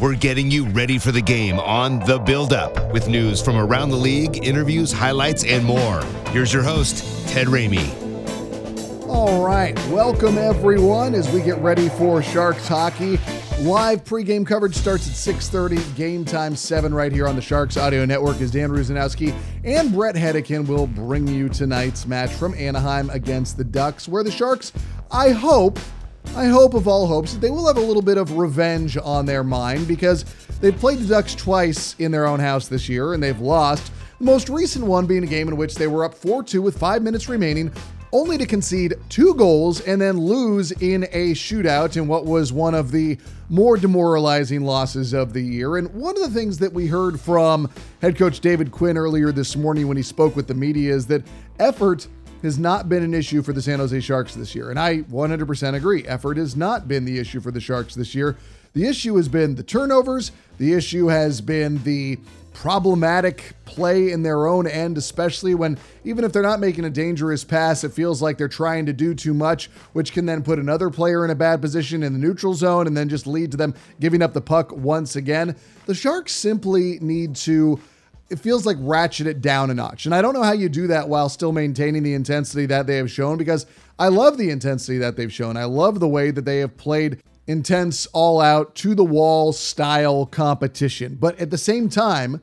We're getting you ready for the game on The Build Up with news from around the league, interviews, highlights, and more. Here's your host, Ted Ramey. All right, welcome everyone as we get ready for Sharks hockey. Live pregame coverage starts at 6:30. Game time 7 right here on the Sharks Audio Network as Dan Rusanowsky and Bret Hedican will bring you tonight's match from Anaheim against the Ducks, where the Sharks, I hope, I hope of all hopes that they will have a little bit of revenge on their mind because they've played the Ducks twice in their own house this year and they've lost. The most recent one being a game in which they were up 4 2 with five minutes remaining, only to concede two goals and then lose in a shootout in what was one of the more demoralizing losses of the year. And one of the things that we heard from head coach David Quinn earlier this morning when he spoke with the media is that effort has not been an issue for the San Jose Sharks this year. And I 100% agree. Effort has not been the issue for the Sharks this year. The issue has been the turnovers, the issue has been the problematic play in their own end, especially when even if they're not making a dangerous pass, it feels like they're trying to do too much, which can then put another player in a bad position in the neutral zone and then just lead to them giving up the puck once again. The Sharks simply need to it feels like ratchet it down a notch. And I don't know how you do that while still maintaining the intensity that they have shown because I love the intensity that they've shown. I love the way that they have played intense, all out, to the wall style competition. But at the same time,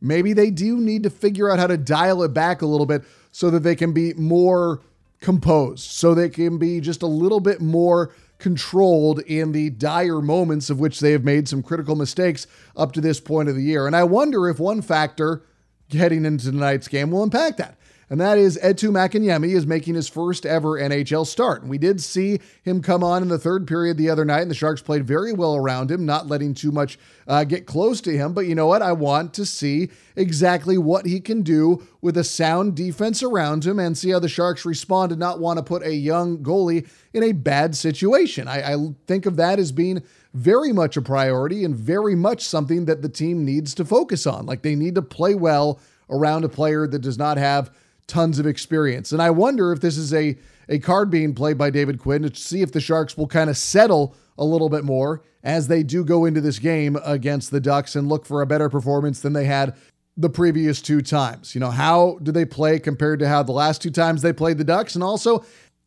maybe they do need to figure out how to dial it back a little bit so that they can be more composed, so they can be just a little bit more controlled in the dire moments of which they have made some critical mistakes up to this point of the year. And I wonder if one factor heading into tonight's game will impact that and that is Eetu Makiniemi is making his first ever NHL start. We did see him come on in the third period the other night, and the Sharks played very well around him, not letting too much uh, get close to him. But you know what? I want to see exactly what he can do with a sound defense around him and see how the Sharks respond and not want to put a young goalie in a bad situation. I, I think of that as being very much a priority and very much something that the team needs to focus on. Like they need to play well around a player that does not have tons of experience. And I wonder if this is a, a card being played by David Quinn to see if the Sharks will kind of settle a little bit more as they do go into this game against the Ducks and look for a better performance than they had the previous two times. You know, how do they play compared to how the last two times they played the Ducks? And also,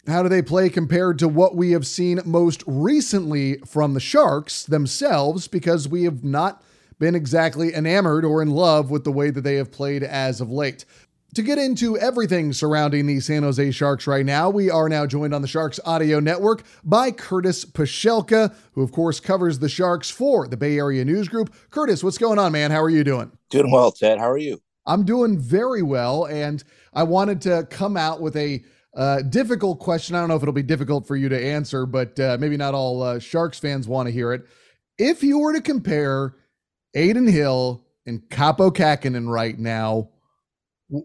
how do they play compared to what we have seen most recently from the Sharks themselves? Because we have not been exactly enamored or in love with the way that they have played as of late. To get into everything surrounding the San Jose Sharks right now, we are now joined on the Sharks Audio Network by Curtis Pashelka, who, of course, covers the Sharks for the Bay Area News Group. Curtis, what's going on, man? How are you doing? Doing well, Ted. How are you? I'm doing very well. And I wanted to come out with a uh, difficult question. I don't know if it'll be difficult for you to answer, but uh, maybe not all uh, Sharks fans want to hear it. If you were to compare Adin Hill and Kaapo Kähkönen right now,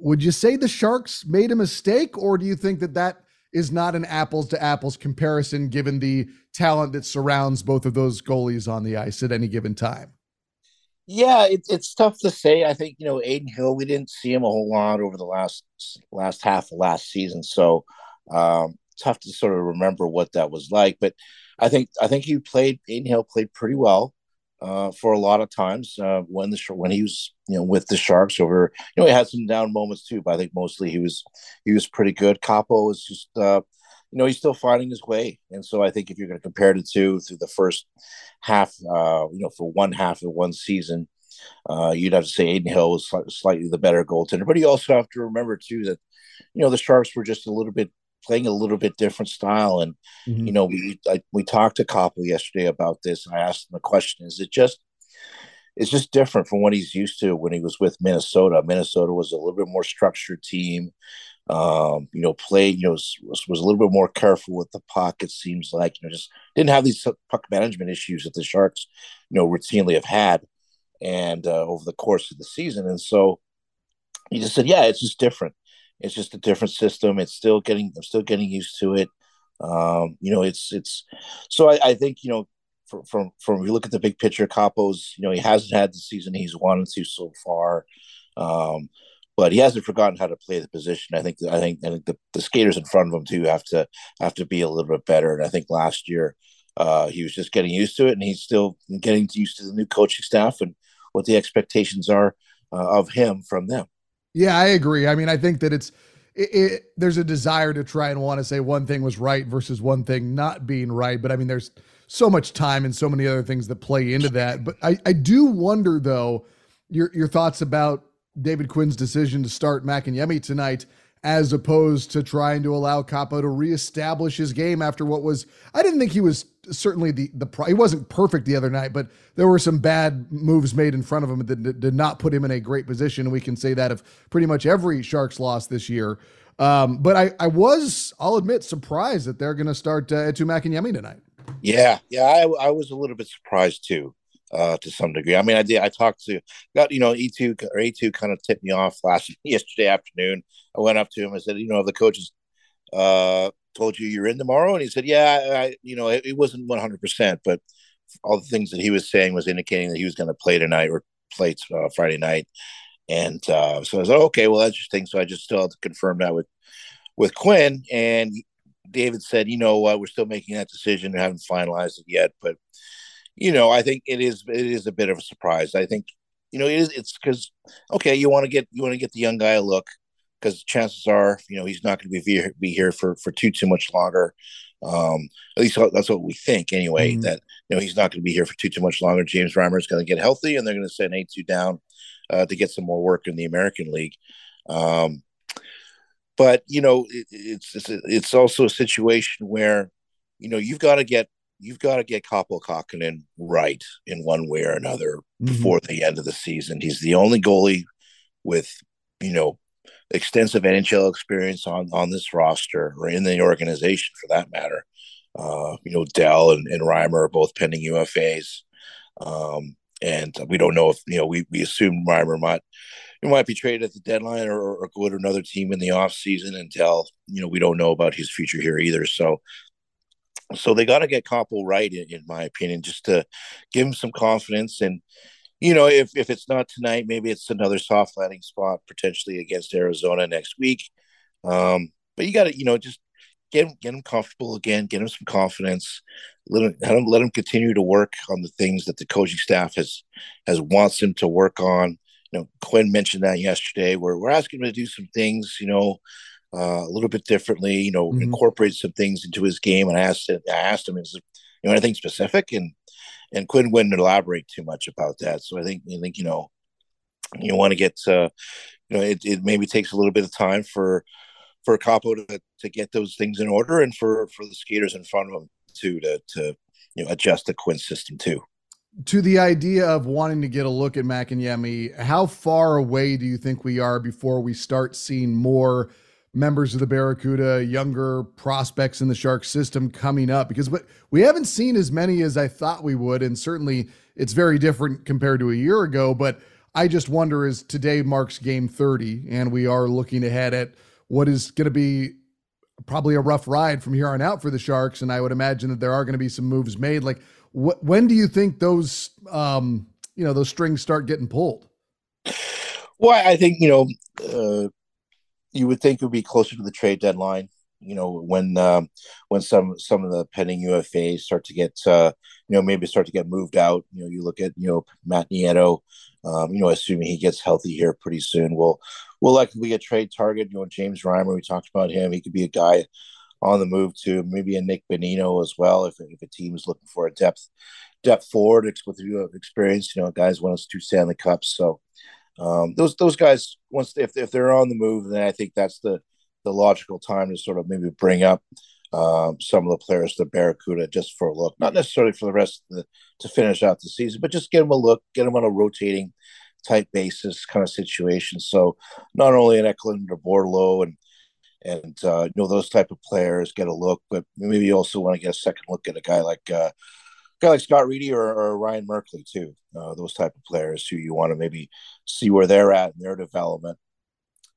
would you say the Sharks made a mistake, or do you think that that is not an apples to apples comparison given the talent that surrounds both of those goalies on the ice at any given time? Yeah, it, it's tough to say. I think you know Adin Hill. We didn't see him a whole lot over the last last half of last season, so um, tough to sort of remember what that was like. But I think I think he played. Adin Hill played pretty well uh, for a lot of times uh, when the when he was you know with the Sharks over you know he had some down moments too but I think mostly he was he was pretty good. Kaapo is just uh, you know he's still finding his way and so I think if you're going to compare the two through the first half uh, you know for one half of one season uh, you'd have to say Adin Hill was slightly the better goaltender but you also have to remember too that you know the Sharks were just a little bit playing a little bit different style. And mm-hmm. you know, we I, we talked to Kaapo yesterday about this. I asked him the question: Is it just it's just different from what he's used to when he was with Minnesota. Minnesota was a little bit more structured team. Um, you know, played, you know, was, was a little bit more careful with the puck. It seems like, you know, just didn't have these puck management issues that the Sharks, you know, routinely have had and uh, over the course of the season. And so he just said, yeah, it's just different. It's just a different system. It's still getting, I'm still getting used to it. Um, you know, it's, it's, so I, I think, you know, from, from, from, you look at the big picture, Kaapo's. you know, he hasn't had the season he's wanted to so far. Um, but he hasn't forgotten how to play the position. I think I think I think the, the skaters in front of him too have to have to be a little bit better. And I think last year uh, he was just getting used to it, and he's still getting used to the new coaching staff and what the expectations are uh, of him from them. Yeah, I agree. I mean, I think that it's it, it, there's a desire to try and want to say one thing was right versus one thing not being right. But I mean, there's so much time and so many other things that play into that. But I, I do wonder though your your thoughts about David Quinn's decision to start Makiniemi tonight as opposed to trying to allow Kaapo to reestablish his game after what was I didn't think he was certainly the the he wasn't perfect the other night, but there were some bad moves made in front of him that did not put him in a great position. We can say that of pretty much every Sharks loss this year. Um, but I, I was, I'll admit, surprised that they're going to start uh, Eetu Makiniemi tonight. Yeah, yeah, I, I was a little bit surprised too uh, to some degree. I mean, I did. I talked to got you know Eetu or Eetu kind of tipped me off last yesterday afternoon. I went up to him. I said, you know, the coaches uh, told you you're in tomorrow, and he said, yeah, I, you know, it, it wasn't 100, percent but all the things that he was saying was indicating that he was going to play tonight or play uh, Friday night. And uh, so I was like, okay, well, that's interesting. So I just still have to confirm that with with Quinn. And David said, you know what, we're still making that decision. We haven't finalized it yet, but you know, I think it is it is a bit of a surprise. I think you know it is it's because okay, you want to get you want to get the young guy a look because chances are you know he's not going to be here, be here for for too too much longer. Um, at least that's what we think anyway. Mm-hmm. That you know he's not going to be here for too too much longer. James Reimer is going to get healthy, and they're going to send Eetu down uh, to get some more work in the American League. Um, but you know it, it's, it's it's also a situation where you know you've got to get you've got to get Kaapo Kähkönen right in one way or another mm-hmm. before the end of the season. He's the only goalie with, you know, extensive NHL experience on on this roster or in the organization for that matter. Uh, you know, Dell and, and Reimer are both pending UFAs. Um, and we don't know if, you know, we, we assume Reimer might, he might be traded at the deadline or, or go to another team in the off season until, you know, we don't know about his future here either. So so they got to get Kaapo right, in, in, my opinion, just to give him some confidence. And you know, if if it's not tonight, maybe it's another soft landing spot potentially against Arizona next week. Um, but you got to, you know, just get get him comfortable again, get him some confidence. Let him, let him let him continue to work on the things that the coaching staff has has wants him to work on. You know, Quinn mentioned that yesterday. Where we're asking him to do some things. You know, uh, a little bit differently, you know, mm-hmm. incorporate some things into his game. And I asked him, I asked him, is you know anything specific? And and Quinn wouldn't elaborate too much about that. So I think I think you know you want to get uh, you know it, it maybe takes a little bit of time for for Kaapo to, to get those things in order and for for the skaters in front of him too to to you know adjust the Quinn system too. To the idea of wanting to get a look at Makiniemi, how far away do you think we are before we start seeing more? Members of the Barracuda, younger prospects in the Shark system coming up because we haven't seen as many as I thought we would. And certainly it's very different compared to a year ago. But I just wonder as today marks game 30 and we are looking ahead at what is going to be probably a rough ride from here on out for the Sharks. And I would imagine that there are going to be some moves made. Like, wh- when do you think those, um, you know, those strings start getting pulled? Well, I think, you know, uh, you would think it would be closer to the trade deadline. You know, when um, when some some of the pending UFAs start to get uh, you know maybe start to get moved out. You know, you look at you know Matt Nieto. Um, you know, assuming he gets healthy here pretty soon, we'll we'll likely be a trade target. You know, James Reimer, we talked about him. He could be a guy on the move to maybe a Nick Bonino as well if, if a team is looking for a depth depth forward with experience. You know, guys won us two Stanley Cups, so um, those those guys once if if they're on the move, then I think that's the the logical time to sort of maybe bring up um, some of the players to Barracuda just for a look, not necessarily for the rest the, to finish out the season, but just get them a look, get them on a rotating type basis kind of situation. So not only in Eklund or Bordeleau and and uh, you know those type of players get a look, but maybe you also want to get a second look at a guy like uh, guy like Scott Reedy or, or Ryan Merkley too. Uh, those type of players who you want to maybe see where they're at in their development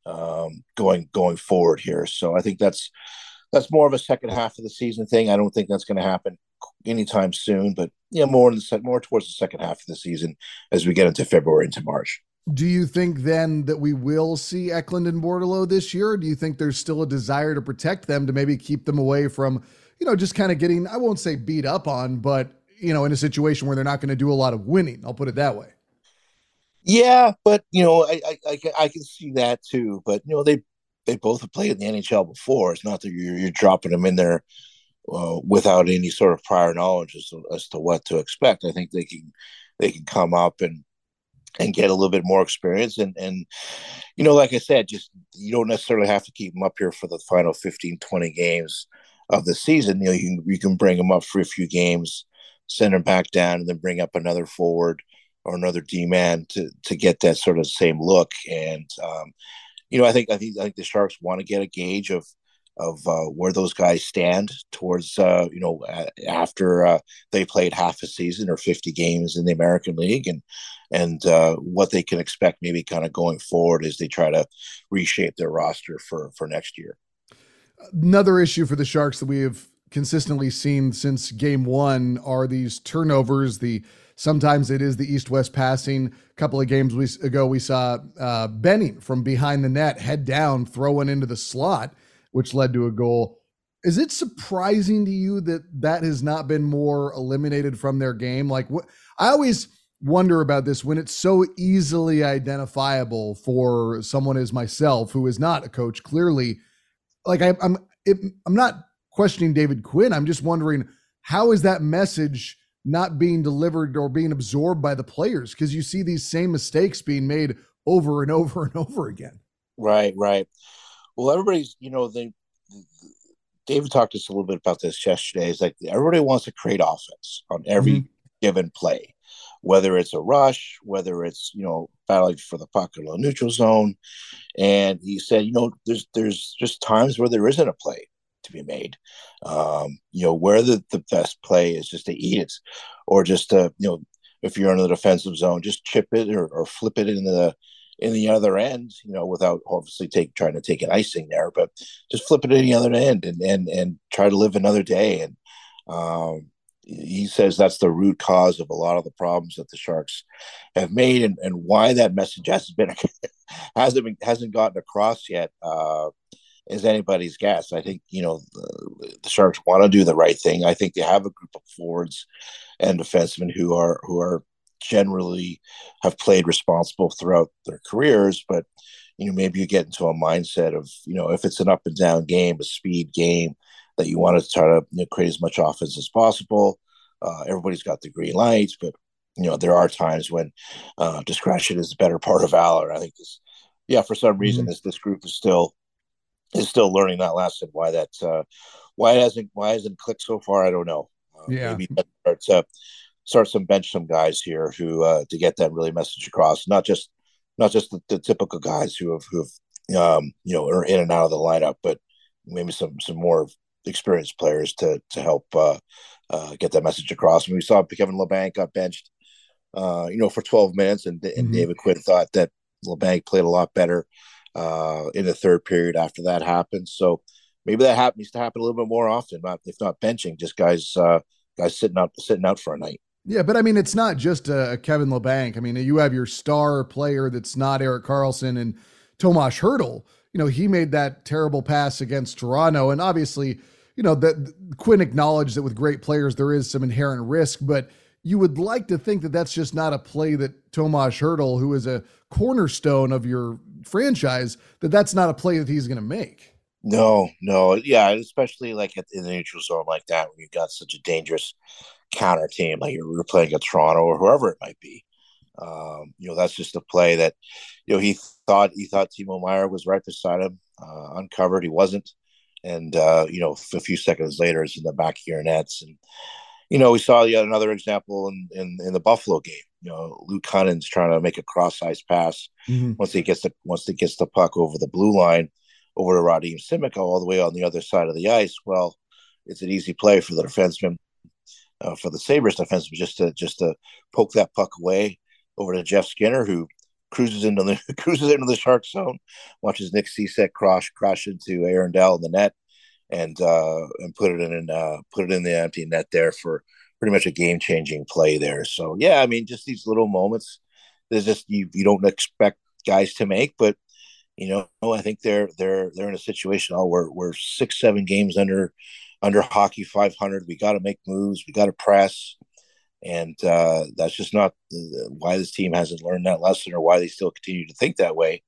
um, going going forward here. So I think that's that's more of a second half of the season thing. I don't think that's going to happen anytime soon, but yeah, more in the more towards the second half of the season as we get into February into March. Do you think then that we will see Eklund and Bordeleau this year? do you think there's still a desire to protect them to maybe keep them away from, you know, just kind of getting, I won't say beat up on, but, you know, in a situation where they're not going to do a lot of winning? I'll put it that way. Yeah, but, you know, I, I, I, can see that too. But, you know, they, they both have played in the NHL before. It's not that you're, you're dropping them in there uh, without any sort of prior knowledge as to, as to what to expect. I think they can they can come up and and get a little bit more experience and and you know like i said just you don't necessarily have to keep them up here for the final 15 20 games of the season you know you can, you can bring them up for a few games send them back down and then bring up another forward or another d man to to get that sort of same look and um, you know i think i think i think the sharks want to get a gauge of of uh, where those guys stand towards uh, you know after uh, they played half a season or 50 games in the American League and and uh, what they can expect maybe kind of going forward as they try to reshape their roster for for next year. Another issue for the Sharks that we have consistently seen since game 1 are these turnovers the sometimes it is the east west passing a couple of games we, ago we saw uh, Benning from behind the net head down throwing into the slot which led to a goal. Is it surprising to you that that has not been more eliminated from their game? Like, what I always wonder about this when it's so easily identifiable for someone as myself who is not a coach. Clearly, like I, I'm, I'm not questioning David Quinn. I'm just wondering how is that message not being delivered or being absorbed by the players because you see these same mistakes being made over and over and over again. Right, right. Well, everybody's, you know, they, David talked to us a little bit about this yesterday. It's like everybody wants to create offense on every mm-hmm. given play, whether it's a rush, whether it's, you know, battling for the in the neutral zone. And he said, you know, there's there's just times where there isn't a play to be made. Um, you know, where the, the best play is just to eat it or just to, you know, if you're in the defensive zone, just chip it or, or flip it into the in the other end, you know, without obviously take trying to take an icing there, but just flip it in the other end and and and try to live another day. And um, he says that's the root cause of a lot of the problems that the Sharks have made, and, and why that message hasn't been hasn't been, hasn't gotten across yet. Uh, is anybody's guess. I think you know the, the Sharks want to do the right thing. I think they have a group of forwards and defensemen who are who are generally have played responsible throughout their careers, but you know maybe you get into a mindset of you know if it's an up and down game, a speed game that you want to try to you know, create as much offense as possible. Uh, everybody's got the green lights, but you know there are times when uh, discretion is the better part of valor. I think this, yeah, for some reason mm-hmm. this this group is still is still learning that lesson. Why that uh, why it hasn't why hasn't clicked so far, I don't know. Uh, yeah. Maybe starts uh, start some bench some guys here who uh, to get that really message across. Not just not just the, the typical guys who have who have um, you know are in and out of the lineup, but maybe some some more experienced players to to help uh, uh, get that message across. And we saw Kevin Labanc got benched, uh, you know, for 12 minutes, and, and mm-hmm. David Quinn thought that Labanc played a lot better uh, in the third period after that happened. So maybe that happens to happen a little bit more often, not if not benching, just guys uh, guys sitting out sitting out for a night. Yeah, but I mean, it's not just a Kevin Labanc. I mean, you have your star player that's not Erik Karlsson and Tomas Hertl. You know, he made that terrible pass against Toronto, and obviously, you know that Quinn acknowledged that with great players there is some inherent risk, but you would like to think that that's just not a play that Tomas Hertl, who is a cornerstone of your franchise, that that's not a play that he's going to make. No, no, yeah, especially like in the neutral zone like that when you've got such a dangerous counter team, like you're playing against Toronto or whoever it might be. Um, you know, that's just a play that, you know, he thought he thought Timo Meier was right beside him, uh, uncovered. He wasn't. and uh, you know, a few seconds later, it's in the back of your nets. And you know, we saw yet another example in in, in the Buffalo game. You know, Luke Kunin's trying to make a cross ice pass mm-hmm. once he gets the once he gets the puck over the blue line over to Radim Simek all the way on the other side of the ice. Well, it's an easy play for the defenseman, uh, for the Sabres defenseman, just to just to poke that puck away over to Jeff Skinner, who cruises into the cruises into the shark zone, watches Nick Cicek crash crash into Aaron Dell in the net, and uh, and put it in uh, put it in the empty net there for pretty much a game changing play there. So yeah, I mean, just these little moments. There's just you you don't expect guys to make, but you know, I think they're they're they're in a situation. Oh, we're we're six seven games under under hockey 500. We got to make moves. We got to press and uh, that's just not why this team hasn't learned that lesson or why they still continue to think that way.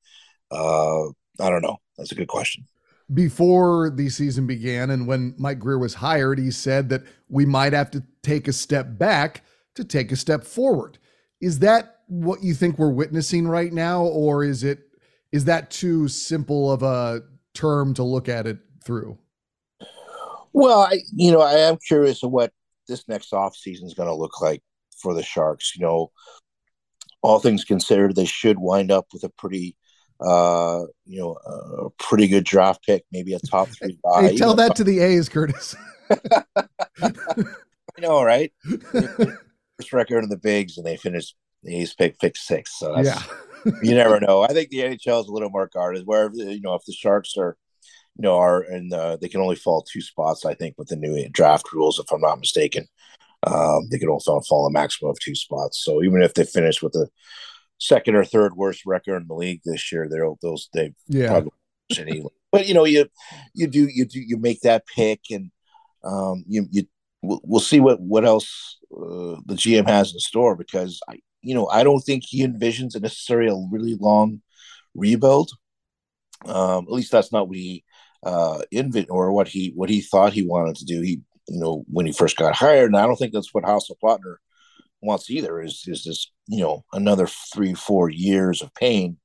Uh, I don't know. That's a good question. Before the season began, and when Mike Grier was hired, he said that we might have to take a step back to take a step forward. Is that what you think we're witnessing right now, or is it is that too simple of a term to look at it through? Well, I you know I am curious of what this next off season is going to look like for the Sharks. You know, all things considered, they should wind up with a pretty, uh, you know, a pretty good draft pick, maybe a top three guy. Hey, tell that top- to the A's, Curtis. I know, right? First record in the bigs, and they finished the A's pick pick six. So yeah. you never know. I think the NHL is a little more guarded. Where you know, if the Sharks are you know, are and uh, they can only fall two spots, I think, with the new draft rules, if I'm not mistaken. Um, they can only fall a maximum of two spots. So even if they finish with the second or third worst record in the league this year, they're those they yeah. probably. But you know, you you do you do you make that pick, and um, you you we'll, see what what else uh, the GM has in store because I you know I don't think he envisions a necessarily a really long rebuild. Um, at least that's not what he uh, invent or what he what he thought he wanted to do. He you know when he first got hired, and I don't think that's what Hasso Plattner wants either. Is is this you know another three four years of pain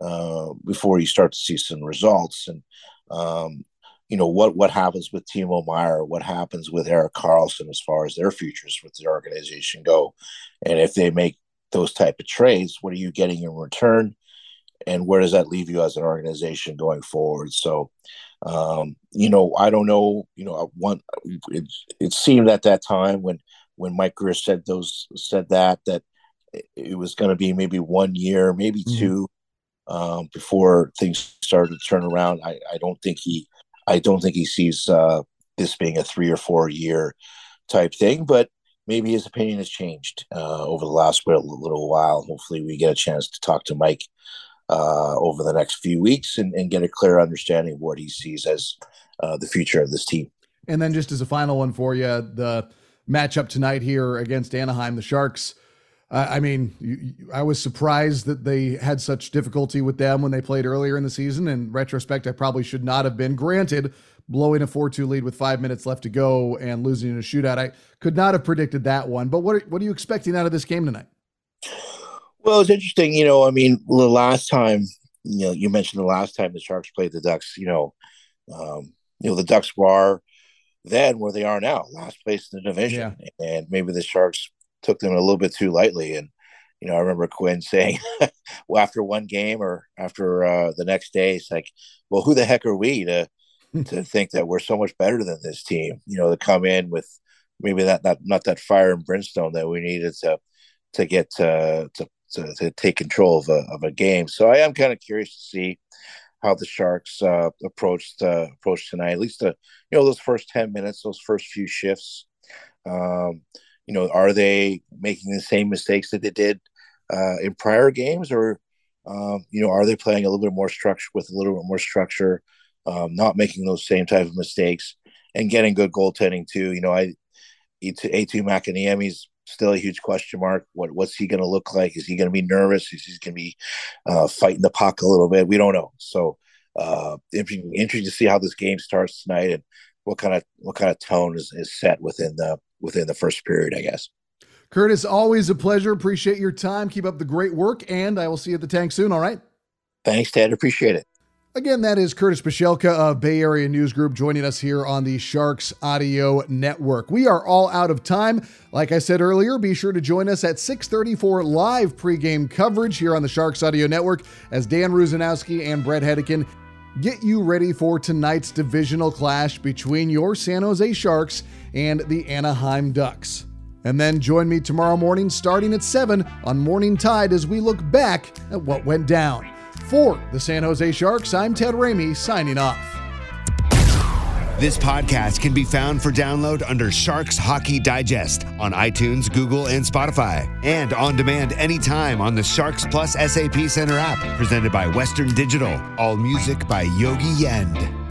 uh, before you start to see some results and. Um, you know what what happens with Timo Meier, what happens with Erik Karlsson as far as their futures with the organization go, and if they make those type of trades, what are you getting in return, and where does that leave you as an organization going forward? So, um, you know, I don't know. You know, one it, it seemed at that time when when Mike Grier said those said that that it was going to be maybe one year, maybe mm-hmm. two, um, before things started to turn around. I, I don't think he I don't think he sees uh, this being a three or four year type thing, but maybe his opinion has changed uh, over the last little, little while. Hopefully, we get a chance to talk to Mike uh, over the next few weeks and, and, get a clear understanding of what he sees as uh, the future of this team. And then, just as a final one for you, the matchup tonight here against Anaheim, the Sharks. Uh, I mean, you, you, I was surprised that they had such difficulty with them when they played earlier in the season. In retrospect, I probably should not have been. Granted, blowing a 4 2 lead with five minutes left to go and losing in a shootout, I could not have predicted that one. But what are, what are you expecting out of this game tonight? Well, it's interesting. You know, I mean, the last time, you know, you mentioned the last time the Sharks played the Ducks. You know, um, you know, the Ducks were then where they are now, last place in the division, yeah. and maybe the Sharks took them a little bit too lightly. And you know, I remember Quinn saying, well, after one game or after uh, the next day, it's like, well, who the heck are we to to think that we're so much better than this team? You know, to come in with maybe that not not that fire and brimstone that we needed to to get to to to, to take control of a, of a game. So I am kind of curious to see how the Sharks uh, approached uh, approach tonight. At least the you know those first ten minutes, those first few shifts. Um, you know, are they making the same mistakes that they did uh, in prior games, or um, you know, are they playing a little bit more structure with a little bit more structure, um, not making those same type of mistakes, and getting good goaltending too? You know, I Eetu Makiniemi's still a huge question mark. What what's he going to look like? Is he going to be nervous? Is he going to be uh, fighting the puck a little bit? We don't know. So uh, interesting, interesting to see how this game starts tonight and what kind of what kind of tone is, is set within the within the first period. I guess. Curtis, always a pleasure. Appreciate your time. Keep up the great work, and I will see you at the tank soon. All right. Thanks, Ted. Appreciate it. Again, that is Curtis Pashelka of Bay Area News Group joining us here on the Sharks Audio Network. We are all out of time. Like I said earlier, be sure to join us at 6:30 for live pregame coverage here on the Sharks Audio Network as Dan Rusanowsky and Bret Hedican get you ready for tonight's divisional clash between your San Jose Sharks and the Anaheim Ducks. And then join me tomorrow morning starting at 7 on Morning Tide as we look back at what went down. For the San Jose Sharks, I'm Ted Ramey signing off. This podcast can be found for download under Sharks Hockey Digest on iTunes, Google, and Spotify, and on demand anytime on the Sharks Plus SAP Center app, presented by Western Digital. All music by Yogi Yend.